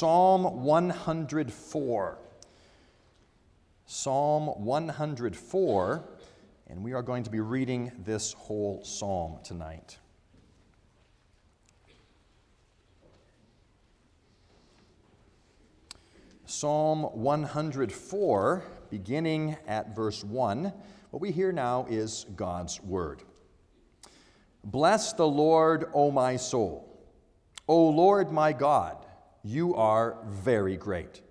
Psalm 104. Psalm 104, and we are going to be reading this whole psalm tonight. Psalm 104, beginning at verse 1, what we hear now is God's word. Bless the Lord, O my soul. O Lord my God, you are very great.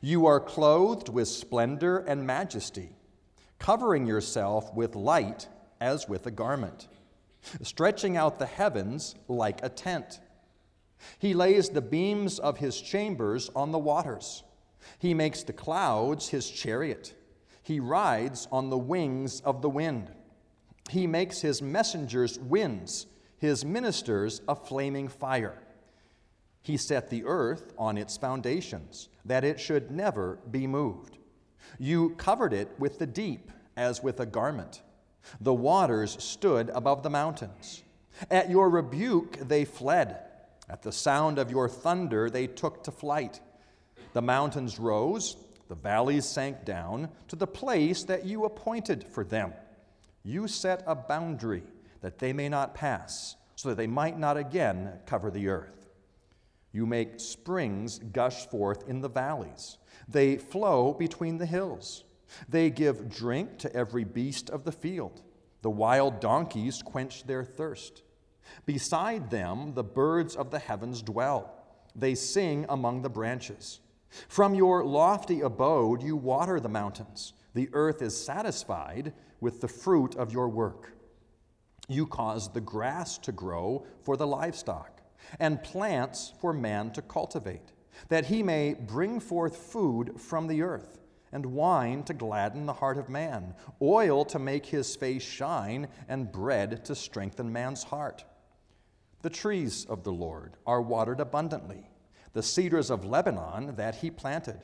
You are clothed with splendor and majesty, covering yourself with light as with a garment, stretching out the heavens like a tent. He lays the beams of his chambers on the waters. He makes the clouds his chariot. He rides on the wings of the wind. He makes his messengers winds, his ministers a flaming fire. He set the earth on its foundations, that it should never be moved. You covered it with the deep as with a garment. The waters stood above the mountains. At your rebuke they fled. At the sound of your thunder they took to flight. The mountains rose, the valleys sank down to the place that you appointed for them. You set a boundary that they may not pass, so that they might not again cover the earth. You make springs gush forth in the valleys, they flow between the hills. They give drink to every beast of the field. The wild donkeys quench their thirst. Beside them, the birds of the heavens dwell. They sing among the branches. From your lofty abode, you water the mountains. The earth is satisfied with the fruit of your work. You cause the grass to grow for the livestock, and plants for man to cultivate, that he may bring forth food from the earth, and wine to gladden the heart of man, oil to make his face shine, and bread to strengthen man's heart. The trees of the Lord are watered abundantly, the cedars of Lebanon that he planted.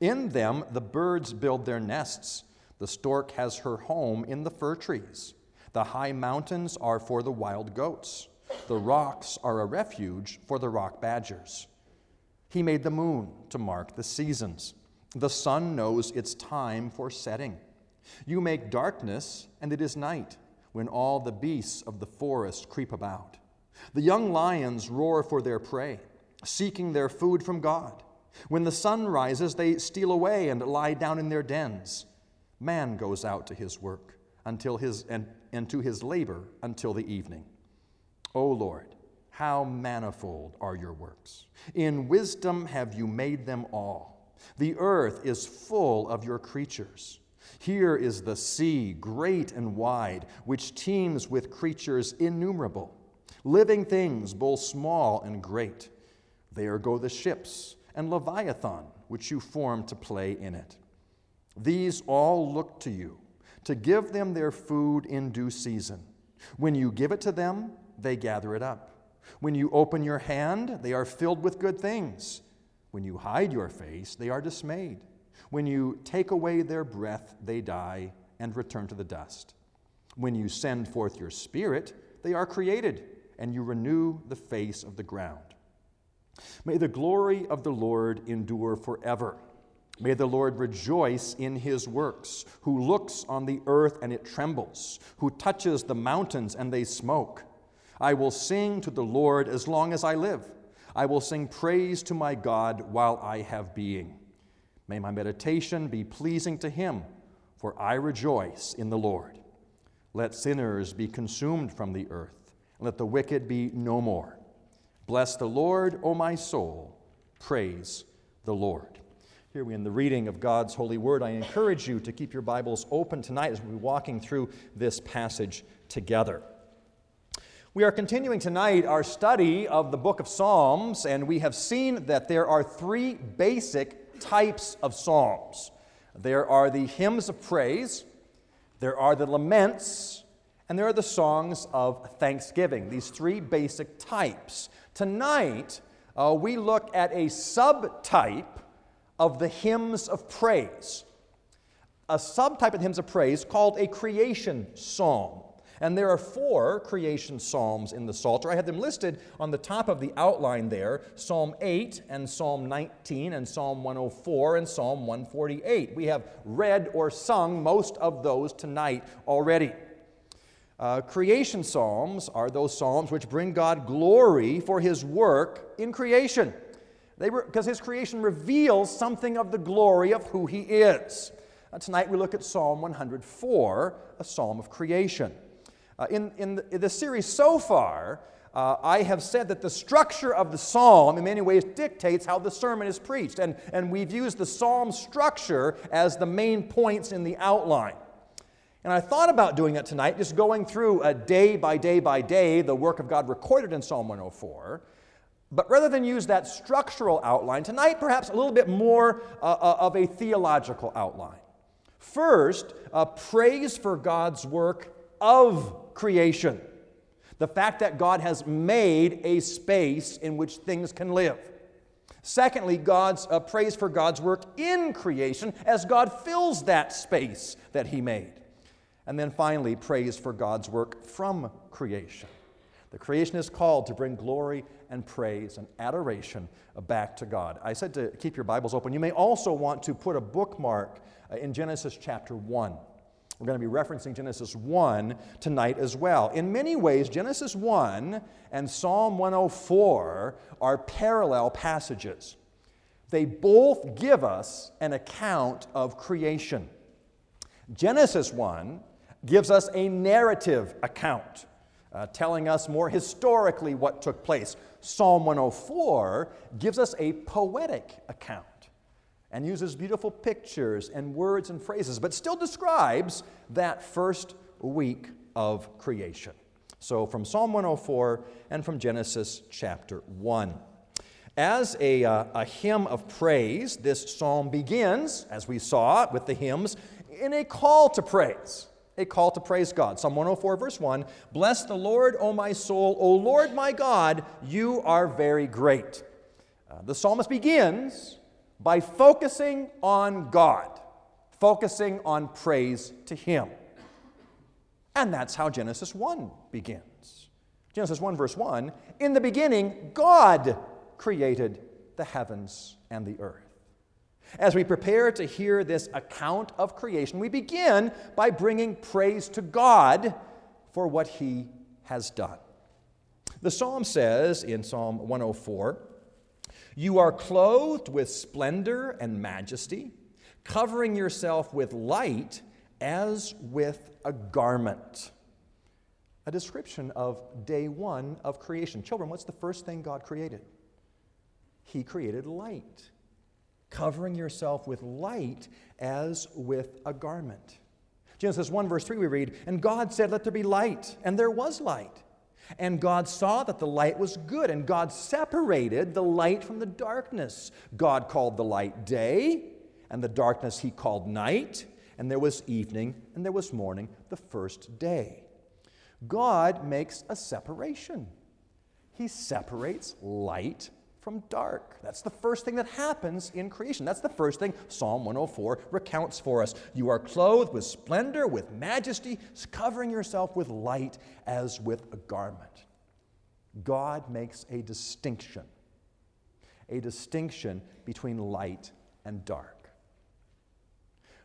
In them the birds build their nests. The stork has her home in the fir trees. The high mountains are for the wild goats. The rocks are a refuge for the rock badgers. He made the moon to mark the seasons. The sun knows its time for setting. You make darkness, and it is night, when all the beasts of the forest creep about. The young lions roar for their prey, seeking their food from God. When the sun rises, they steal away and lie down in their dens. Man goes out to his work until his, and, and to his labor until the evening. O Lord, how manifold are your works! In wisdom have you made them all. The earth is full of your creatures. Here is the sea, great and wide, which teems with creatures innumerable, living things both small and great. There go the ships and Leviathan, which you formed to play in it. These all look to you to give them their food in due season. When you give it to them, they gather it up. When you open your hand, they are filled with good things. When you hide your face, they are dismayed. When you take away their breath, they die and return to the dust. When you send forth your spirit, they are created, and you renew the face of the ground. May the glory of the Lord endure forever. May the Lord rejoice in his works, who looks on the earth and it trembles, who touches the mountains and they smoke. I will sing to the Lord as long as I live. I will sing praise to my God while I have being. May my meditation be pleasing to him, for I rejoice in the Lord. Let sinners be consumed from the earth, and let the wicked be no more. Bless the Lord, O my soul. Praise the Lord. Here we in the reading of God's holy word. I encourage you to keep your Bibles open tonight as we're walking through this passage together. We are continuing tonight our study of the book of Psalms, and we have seen that there are three basic types of psalms there are the hymns of praise, there are the laments, and there are the songs of thanksgiving. These three basic types. Tonight, uh, we look at a subtype of the hymns of praise, a subtype of hymns of praise called a creation psalm. And there are four creation psalms in the Psalter. I had them listed on the top of the outline there Psalm 8 and Psalm 19 and Psalm 104 and Psalm 148. We have read or sung most of those tonight already. Uh, creation psalms are those psalms which bring God glory for his work in creation. Because his creation reveals something of the glory of who he is. Uh, tonight we look at Psalm 104, a psalm of creation. Uh, in, in, the, in, the, series so far, uh, I have said that the structure of the psalm in many ways dictates how the sermon is preached. And, and we've used the psalm structure as the main points in the outline. And I thought about doing it tonight, just going through a day by day by day the work of God recorded in Psalm 104. But rather than use that structural outline, tonight perhaps a little bit more uh, uh of a theological outline. First, a praise for God's work of creation. The fact that God has made a space in which things can live. Secondly, God's uh, praise for God's work in creation as God fills that space that He made. And then finally, praise for God's work from creation. The creation is called to bring glory and praise and adoration back to God. I said to keep your Bibles open. You may also want to put a bookmark uh, in Genesis chapter 1. We're going to be referencing Genesis 1 tonight as well. In many ways, Genesis 1 and Psalm 104 are parallel passages. They both give us an account of creation. Genesis 1 gives us a narrative account, uh, telling us more historically what took place. Psalm 104 gives us a poetic account and uses beautiful pictures and words and phrases, but still describes that first week of creation. So, from Psalm 104 and from Genesis chapter 1. As a, uh, a hymn of praise, this psalm begins, as we saw with the hymns, in a call to praise. A call to praise God. Psalm 104, verse 1 Bless the Lord, O my soul. O Lord my God, you are very great. Uh, the psalmist begins by focusing on God, focusing on praise to Him. And that's how Genesis 1 begins. Genesis 1, verse 1 In the beginning, God created the heavens and the earth. As we prepare to hear this account of creation, we begin by bringing praise to God for what He has done. The psalm says in Psalm 104 you are clothed with splendor and majesty, covering yourself with light as with a garment. A description of day one of creation. Children, what's the first thing God created? He created light, covering yourself with light as with a garment. Genesis 1, verse 3, we read, And God said, Let there be light, and there was light. And God saw that the light was good, and God separated the light from the darkness. God called the light day, and the darkness he called night, and there was evening, and there was morning, the first day. God makes a separation. He separates light from dark. That's the first thing that happens in creation. That's the first thing Psalm 104 recounts for us. You are clothed with splendor, with majesty, covering yourself with light as with a garment. God makes a distinction, a distinction between light and dark,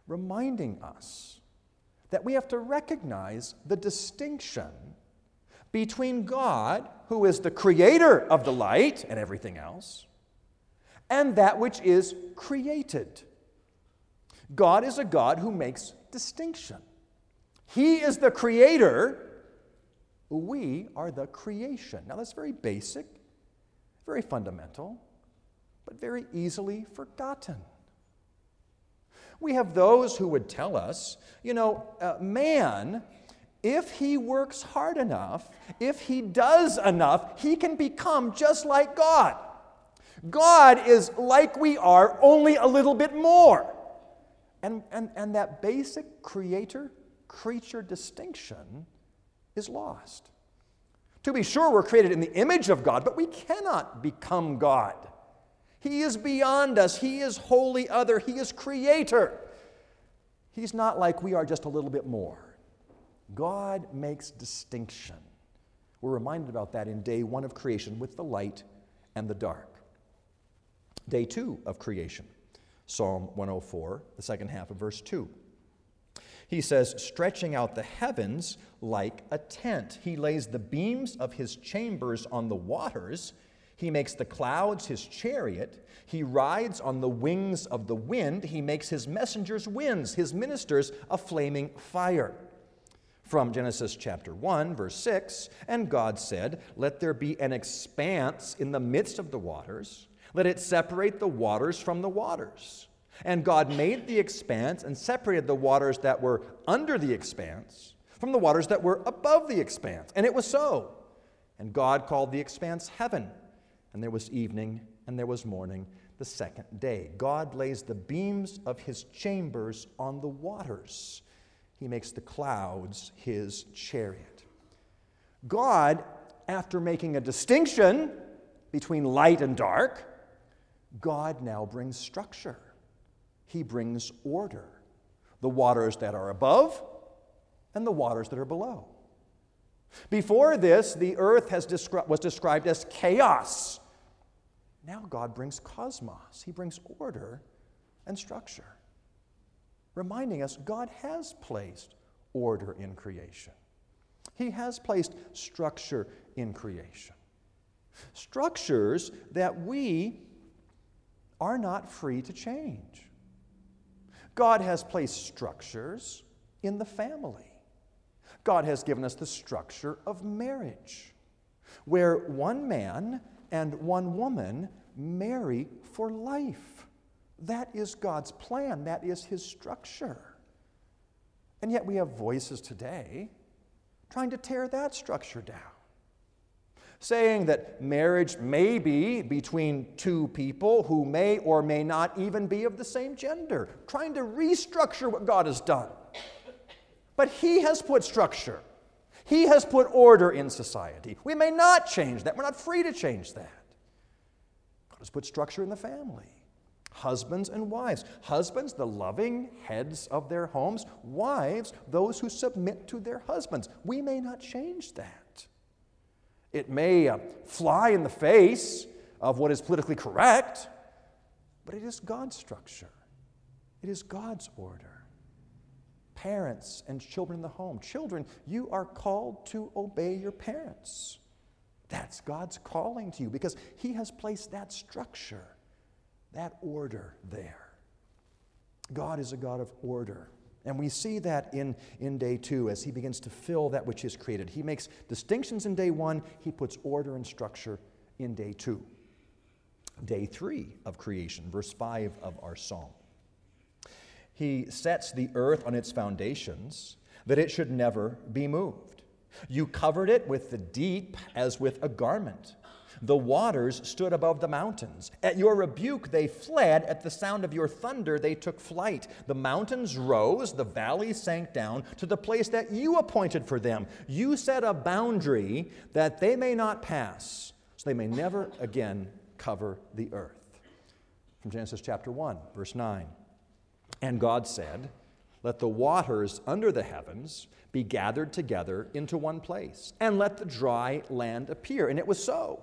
reminding us that we have to recognize the distinction between God, who is the creator of the light and everything else, and that which is created. God is a God who makes distinction. He is the creator, we are the creation. Now, that's very basic, very fundamental, but very easily forgotten. We have those who would tell us, you know, uh, man if he works hard enough, if he does enough, he can become just like God. God is like we are, only a little bit more. And, and, and that basic creator creature distinction is lost. To be sure, we're created in the image of God, but we cannot become God. He is beyond us, He is wholly other, He is creator. He's not like we are just a little bit more. God makes distinction. We're reminded about that in day one of creation with the light and the dark. Day two of creation, Psalm 104, the second half of verse 2. He says, stretching out the heavens like a tent. He lays the beams of his chambers on the waters. He makes the clouds his chariot. He rides on the wings of the wind. He makes his messengers winds, his ministers a flaming fire. From Genesis chapter 1, verse 6 And God said, Let there be an expanse in the midst of the waters, let it separate the waters from the waters. And God made the expanse and separated the waters that were under the expanse from the waters that were above the expanse. And it was so. And God called the expanse heaven. And there was evening and there was morning the second day. God lays the beams of his chambers on the waters he makes the clouds his chariot. God, after making a distinction between light and dark, God now brings structure. He brings order. The waters that are above and the waters that are below. Before this, the earth descri- was described as chaos. Now God brings cosmos, He brings order and structure reminding us God has placed order in creation. He has placed structure in creation. Structures that we are not free to change. God has placed structures in the family. God has given us the structure of marriage, where one man and one woman marry for life. That is God's plan, that is His structure. And yet we have voices today trying to tear that structure down. Saying that marriage may be between two people who may or may not even be of the same gender, trying to restructure what God has done. But He has put structure, He has put order in society. We may not change that, we're not free to change that. God has put structure in the family. Husbands and wives. Husbands, the loving heads of their homes. Wives, those who submit to their husbands. We may not change that. It may uh, fly in the face of what is politically correct, but it is God's structure, it is God's order. Parents and children in the home. Children, you are called to obey your parents. That's God's calling to you because He has placed that structure that order there. God is a God of order. And we see that in, in day two as he begins to fill that which is created. He makes distinctions in day one, he puts order and structure in day two. Day three of creation, verse five of our psalm. He sets the earth on its foundations that it should never be moved. You covered it with the deep as with a garment. The waters stood above the mountains. At your rebuke they fled. At the sound of your thunder they took flight. The mountains rose, the valleys sank down to the place that you appointed for them. You set a boundary that they may not pass, so they may never again cover the earth. From Genesis chapter 1, verse 9. And God said, Let the waters under the heavens be gathered together into one place, and let the dry land appear. And it was so.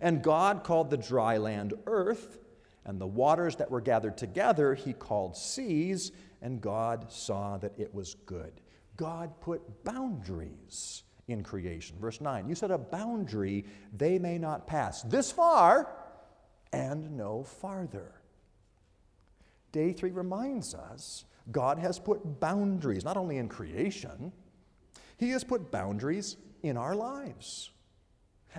And God called the dry land earth, and the waters that were gathered together he called seas, and God saw that it was good. God put boundaries in creation. Verse 9, you set a boundary they may not pass this far and no farther. Day 3 reminds us God has put boundaries, not only in creation, He has put boundaries in our lives.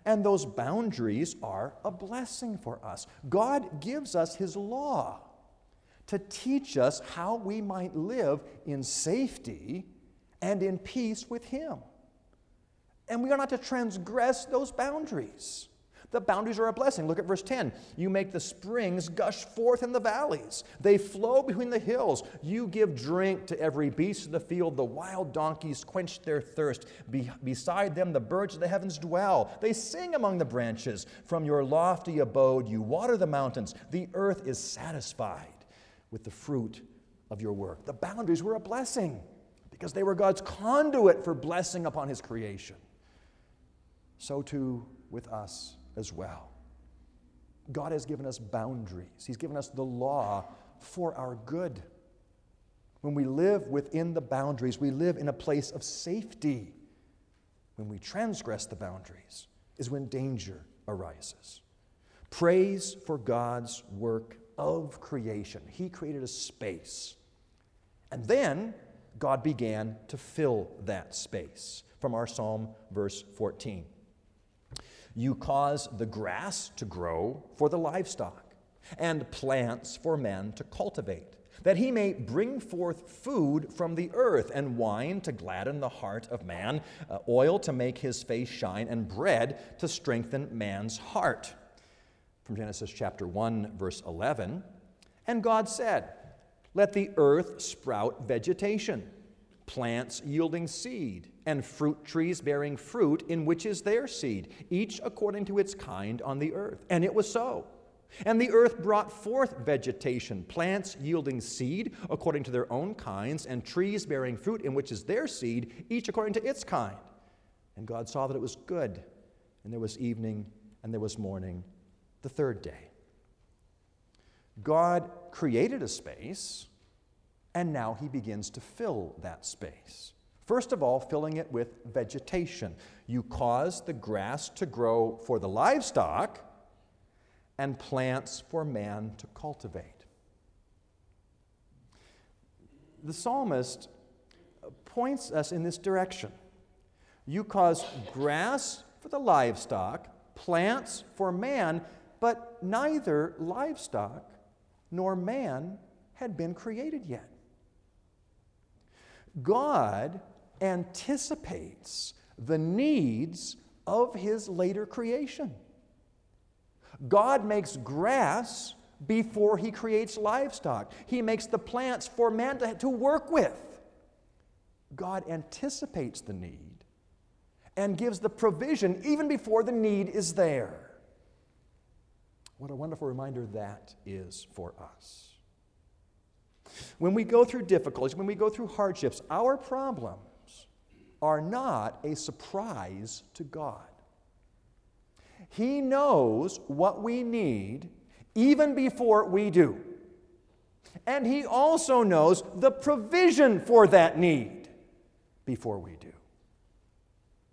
And those boundaries are a blessing for us. God gives us His law to teach us how we might live in safety and in peace with Him. And we are not to transgress those boundaries. The boundaries are a blessing. Look at verse 10. You make the springs gush forth in the valleys, they flow between the hills. You give drink to every beast of the field. The wild donkeys quench their thirst. Be- beside them, the birds of the heavens dwell. They sing among the branches. From your lofty abode, you water the mountains. The earth is satisfied with the fruit of your work. The boundaries were a blessing because they were God's conduit for blessing upon his creation. So too with us as well. God has given us boundaries, He's given us the law for our good. When we live within the boundaries, we live in a place of safety. When we transgress the boundaries, is when danger arises. Praise for God's work of creation. He created a space. And then God began to fill that space. From our Psalm, verse 14. You cause the grass to grow for the livestock, and plants for men to cultivate, that he may bring forth food from the earth, and wine to gladden the heart of man, uh, oil to make his face shine, and bread to strengthen man's heart. From Genesis chapter 1, verse 11. And God said, Let the earth sprout vegetation plants yielding seed, and fruit trees bearing fruit in which is their seed, each according to its kind on the earth. And it was so. And the earth brought forth vegetation, plants yielding seed according to their own kinds, and trees bearing fruit in which is their seed, each according to its kind. And God saw that it was good. And there was evening and there was morning, the third day. God created a space and now he begins to fill that space. First of all, filling it with vegetation. You cause the grass to grow for the livestock and plants for man to cultivate. The psalmist points us in this direction. You cause grass for the livestock, plants for man, but neither livestock nor man had been created yet. God anticipates the needs of his later creation. God makes grass before he creates livestock, he makes the plants for man to, to work with. God anticipates the need and gives the provision even before the need is there. What a wonderful reminder that is for us. When we go through difficulties, when we go through hardships, our problems are not a surprise to God. He knows what we need even before we do. And He also knows the provision for that need before we do.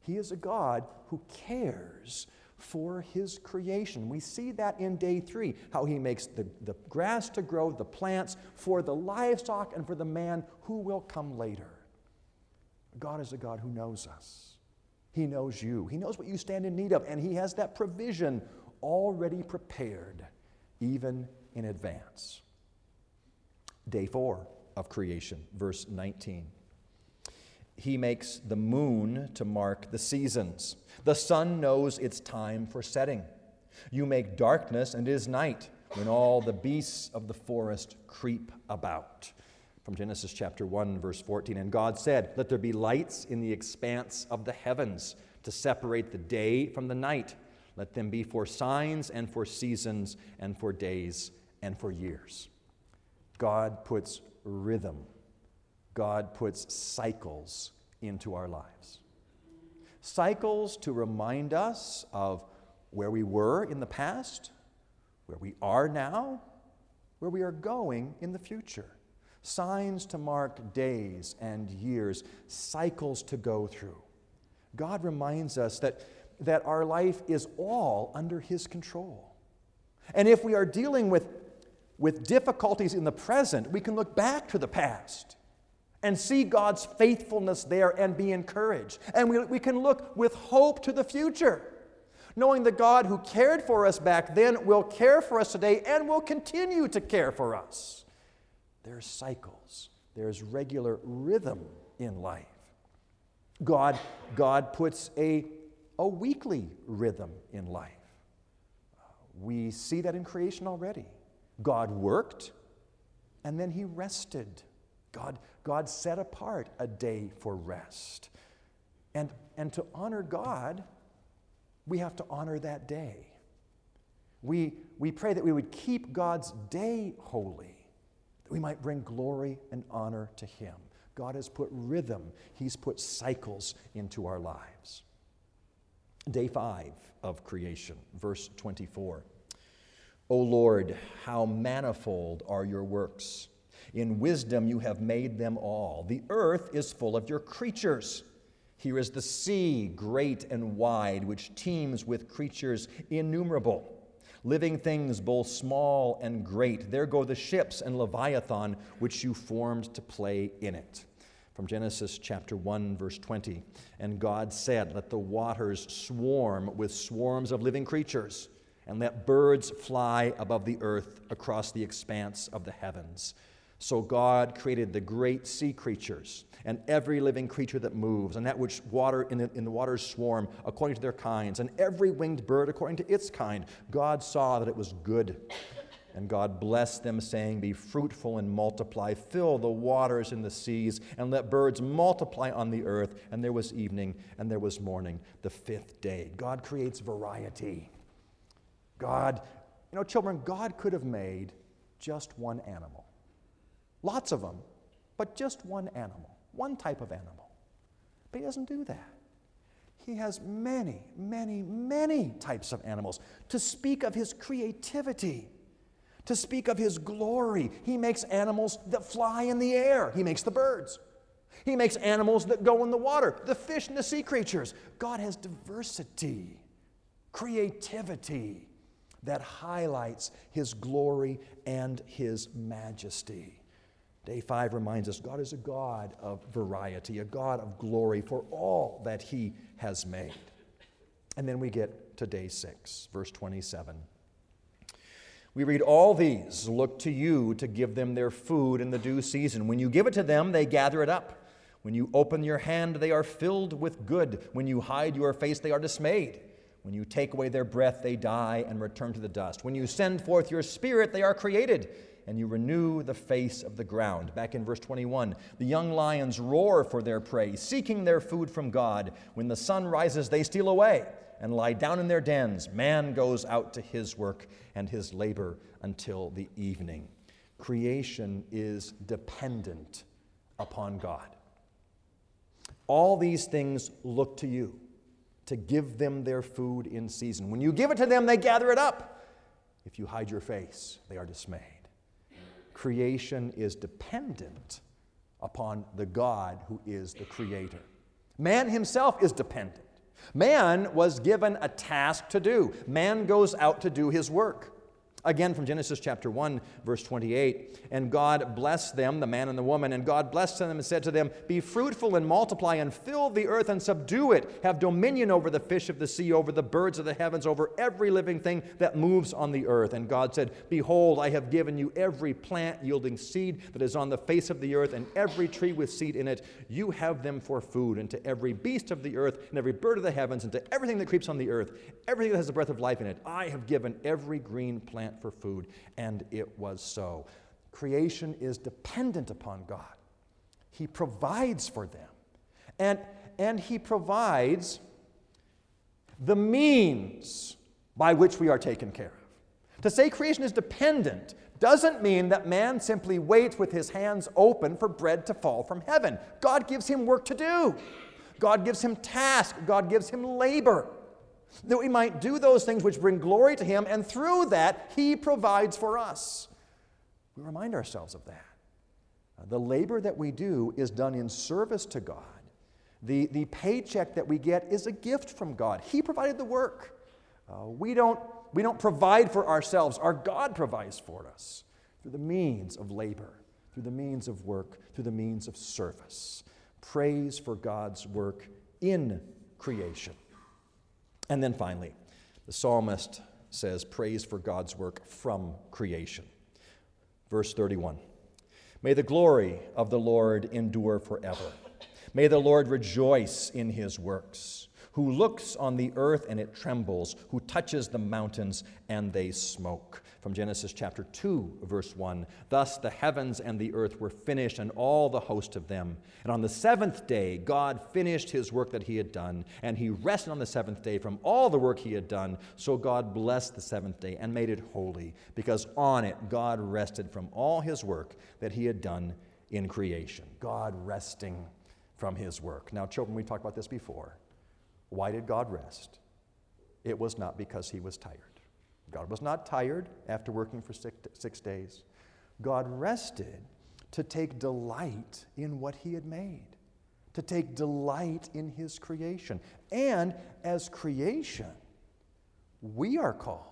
He is a God who cares for his creation. We see that in day three, how he makes the, the grass to grow, the plants for the livestock, and for the man who will come later. God is a God who knows us. He knows you. He knows what you stand in need of, and He has that provision already prepared, even in advance. Day four of creation, verse 19 he makes the moon to mark the seasons. The sun knows its time for setting. You make darkness, and it is night when all the beasts of the forest creep about. From Genesis chapter 1, verse 14. And God said, Let there be lights in the expanse of the heavens to separate the day from the night. Let them be for signs and for seasons and for days and for years. God puts rhythm God puts cycles into our lives. Cycles to remind us of where we were in the past, where we are now, where we are going in the future. Signs to mark days and years, cycles to go through. God reminds us that, that our life is all under His control. And if we are dealing with, with difficulties in the present, we can look back to the past and see God's faithfulness there and be encouraged. And we, we can look with hope to the future, knowing that God who cared for us back then will care for us today and will continue to care for us. There's cycles, there's regular rhythm in life. God, God puts a, a weekly rhythm in life. Uh, we see that in creation already. God worked and then he rested. God, God set apart a day for rest. And, and to honor God, we have to honor that day. We, we pray that we would keep God's day holy, we might bring glory and honor to Him. God has put rhythm, He's put cycles into our lives. Day five of creation, verse 24. O Lord, how manifold are your works! In wisdom you have made them all. The earth is full of your creatures. Here is the sea, great and wide, which teems with creatures innumerable living things both small and great. There go the ships and Leviathan, which you formed to play in it. From Genesis chapter 1, verse 20. And God said, Let the waters swarm with swarms of living creatures, and let birds fly above the earth across the expanse of the heavens. So God created the great sea creatures and every living creature that moves, and that which water in the, in the waters swarm according to their kinds, and every winged bird according to its kind. God saw that it was good. And God blessed them, saying, Be fruitful and multiply, fill the waters in the seas, and let birds multiply on the earth. And there was evening, and there was morning, the fifth day. God creates variety. God, you know, children, God could have made just one animal. Lots of them, but just one animal, one type of animal. But he doesn't do that. He has many, many, many types of animals to speak of his creativity, to speak of his glory. He makes animals that fly in the air, he makes the birds. He makes animals that go in the water, the fish and the sea creatures. God has diversity, creativity that highlights his glory and his majesty. Day five reminds us God is a God of variety, a God of glory for all that He has made. And then we get to day six, verse 27. We read, All these look to you to give them their food in the due season. When you give it to them, they gather it up. When you open your hand, they are filled with good. When you hide your face, they are dismayed. When you take away their breath, they die and return to the dust. When you send forth your spirit, they are created and you renew the face of the ground. Back in verse 21, the young lions roar for their prey, seeking their food from God. When the sun rises, they steal away and lie down in their dens. Man goes out to his work and his labor until the evening. Creation is dependent upon God. All these things look to you to give them their food in season. When you give it to them, they gather it up. If you hide your face, they are dismayed creation is dependent upon the God who is the creator. Man himself is dependent. Man was given a task to do. Man goes out to do his work. Again, from Genesis chapter 1, verse 28. And God blessed them, the man and the woman, and God blessed them and said to them, Be fruitful and multiply and fill the earth and subdue it. Have dominion over the fish of the sea, over the birds of the heavens, over every living thing that moves on the earth. And God said, Behold, I have given you every plant yielding seed that is on the face of the earth, and every tree with seed in it. You have them for food, and to every beast of the earth, and every bird of the heavens, and to everything that creeps on the earth, everything that has the breath of life in it. I have given every green plant for food, and it was so. Creation is dependent upon God. He provides for them. And, and He provides the means by which we are taken care of. To say creation is dependent doesn't mean that man simply waits with his hands open for bread to fall from heaven. God gives him work to do, God gives him task, God gives him labor that we might do those things which bring glory to Him, and through that, He provides for us. We remind ourselves of that. Uh, the labor that we do is done in service to God. The, the paycheck that we get is a gift from God. He provided the work. Uh, we, don't, we don't provide for ourselves, our God provides for us through the means of labor, through the means of work, through the means of service. Praise for God's work in creation. And then finally, the psalmist says, Praise for God's work from creation. Verse 31 May the glory of the Lord endure forever. May the Lord rejoice in his works who looks on the earth and it trembles, who touches the mountains and they smoke. From Genesis chapter 2, verse 1 Thus the heavens and the earth were finished, and all the host of them. And on the seventh day, God finished his work that he had done, and he rested on the seventh day from all the work he had done. So God blessed the seventh day and made it holy, because on it God rested from all his work that he had done in creation, God resting from his work. Now, children, we talked about this before. Why did God rest? It was not because he was tired. God was not tired after working for six, six days. God rested to take delight in what he had made, to take delight in his creation. And as creation, we are called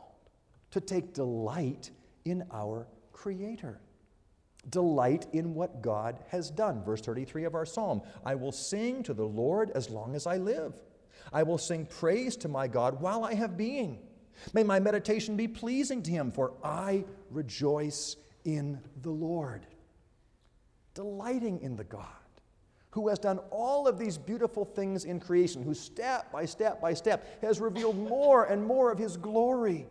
to take delight in our Creator. Delight in what God has done. Verse 33 of our psalm I will sing to the Lord as long as I live. I will sing praise to my God while I have being. May my meditation be pleasing to him, for I rejoice in the Lord. Delighting in the God who has done all of these beautiful things in creation, who step by step by step has revealed more and more of his glory.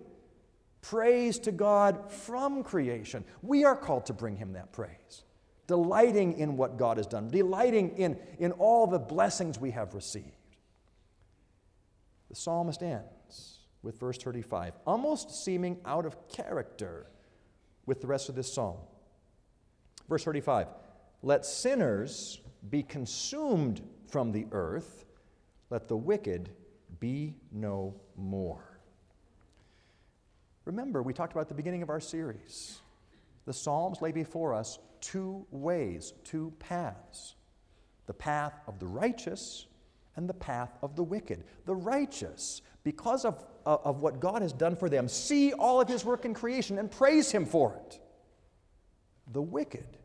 Praise to God from creation. We are called to bring him that praise, delighting in what God has done, delighting in, in all the blessings we have received. The psalmist ends with verse 35, almost seeming out of character with the rest of this psalm. Verse 35 Let sinners be consumed from the earth, let the wicked be no more. Remember, we talked about the beginning of our series. The Psalms lay before us two ways, two paths the path of the righteous and the path of the wicked. The righteous, because of, of what God has done for them, see all of His work in creation and praise Him for it. The wicked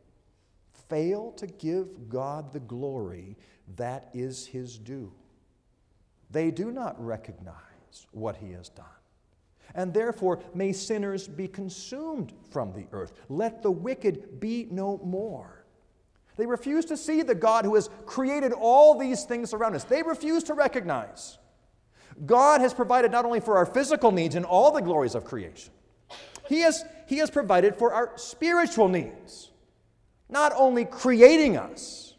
fail to give God the glory that is His due. They do not recognize what He has done and therefore may sinners be consumed from the earth. Let the wicked be no more. They refuse to see the God who has created all these things around us. They refuse to recognize God has provided not only for our physical needs and all the glories of creation, He has, he has provided for our spiritual needs, not only creating us,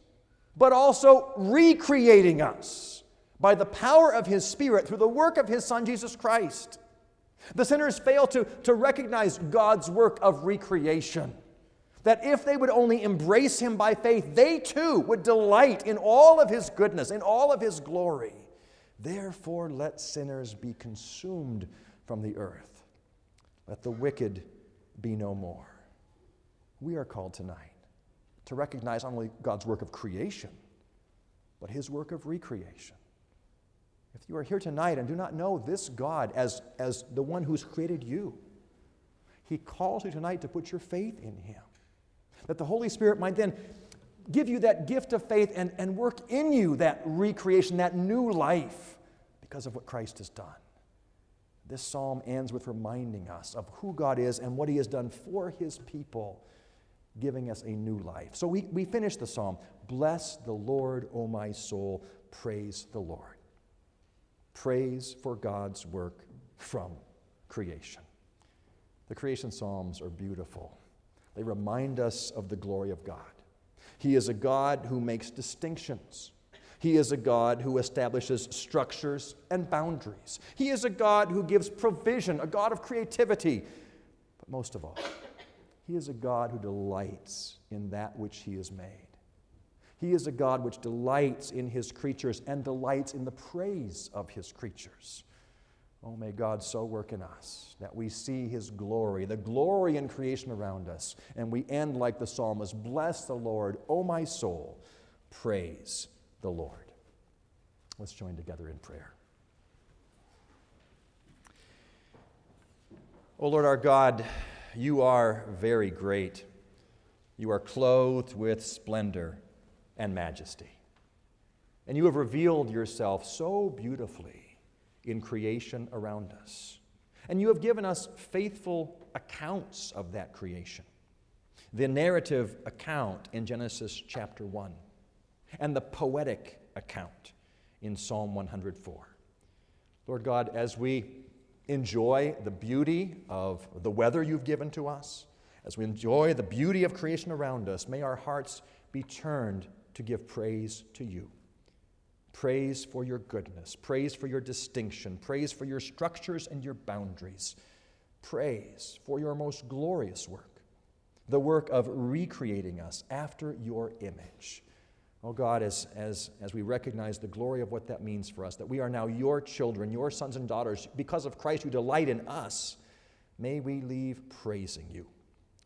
but also recreating us by the power of His Spirit through the work of His Son, Jesus Christ. The sinners fail to, to recognize God's work of recreation. That if they would only embrace Him by faith, they too would delight in all of His goodness, in all of His glory. Therefore, let sinners be consumed from the earth. Let the wicked be no more. We are called tonight to recognize not only God's work of creation, but His work of recreation. If you are here tonight and do not know this God as, as the one who's created you, He calls you tonight to put your faith in Him. That the Holy Spirit might then give you that gift of faith and, and work in you that recreation, that new life, because of what Christ has done. This psalm ends with reminding us of who God is and what He has done for His people, giving us a new life. So we, we finish the psalm Bless the Lord, O my soul, praise the Lord praise for God's work from creation. The creation Psalms are beautiful. They remind us of the glory of God. He is a God who makes distinctions. He is a God who establishes structures and boundaries. He is a God who gives provision, a God of creativity. But most of all, He is a God who delights in that which He has made. He is a God which delights in his creatures and delights in the praise of his creatures. Oh, may God so work in us that we see his glory, the glory in creation around us, and we end like the psalmist Bless the Lord, O my soul, praise the Lord. Let's join together in prayer. O Lord our God, you are very great. You are clothed with splendor and majesty. And you have revealed yourself so beautifully in creation around us. And you have given us faithful accounts of that creation. The narrative account in Genesis chapter 1, and the poetic account in Psalm 104. Lord God, as we enjoy the beauty of the weather you've given to us, as we enjoy the beauty of creation around us, may our hearts be turned to give praise to you. Praise for your goodness, praise for your distinction, praise for your structures and your boundaries, praise for your most glorious work. the work of recreating us after your image. Oh God, as, as, as we recognize the glory of what that means for us, that we are now your children, your sons and daughters, because of Christ who delight in us, may we leave praising you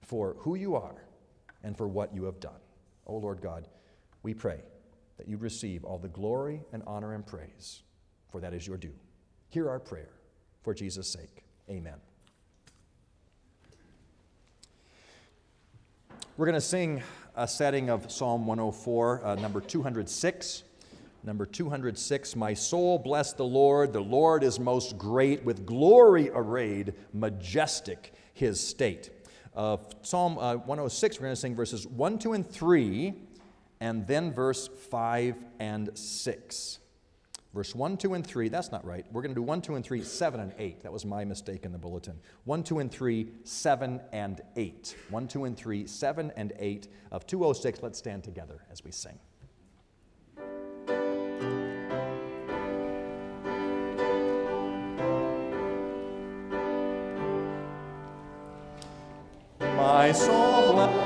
for who you are and for what you have done. Oh Lord God, we pray that you receive all the glory and honor and praise, for that is your due. Hear our prayer. For Jesus' sake, amen. We're going to sing a setting of Psalm 104, uh, number 206. Number 206 My soul bless the Lord. The Lord is most great, with glory arrayed, majestic his state. Uh, Psalm uh, 106, we're going to sing verses 1, 2, and 3, and then verse 5 and 6. Verse 1, 2, and 3, that's not right. We're going to do 1, 2, and 3, 7, and 8. That was my mistake in the bulletin. 1, 2, and 3, 7, and 8. 1, 2, and 3, 7, and 8 of 206. Let's stand together as we sing. My soul bless.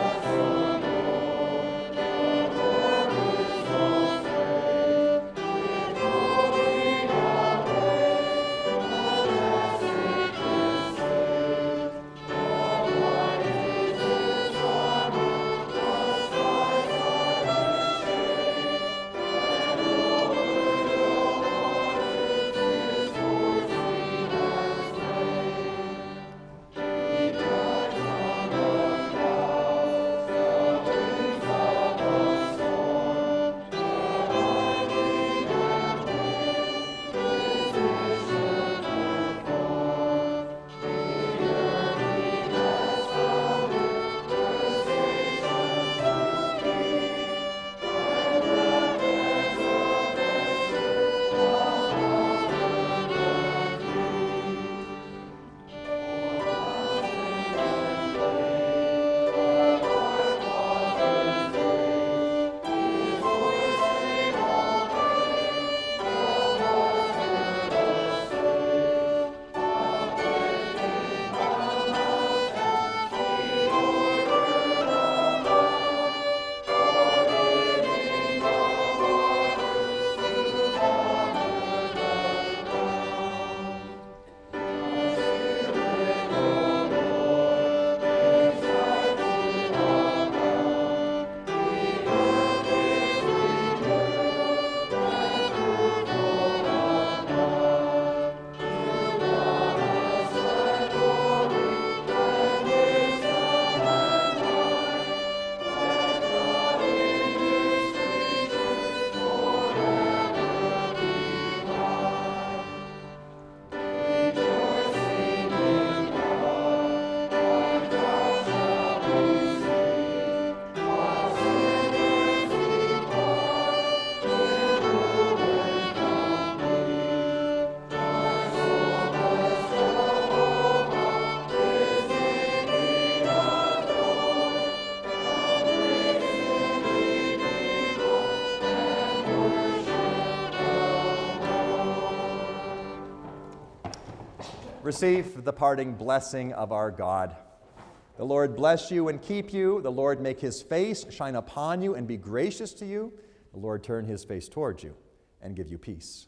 Receive the parting blessing of our God. The Lord bless you and keep you. The Lord make his face shine upon you and be gracious to you. The Lord turn his face towards you and give you peace.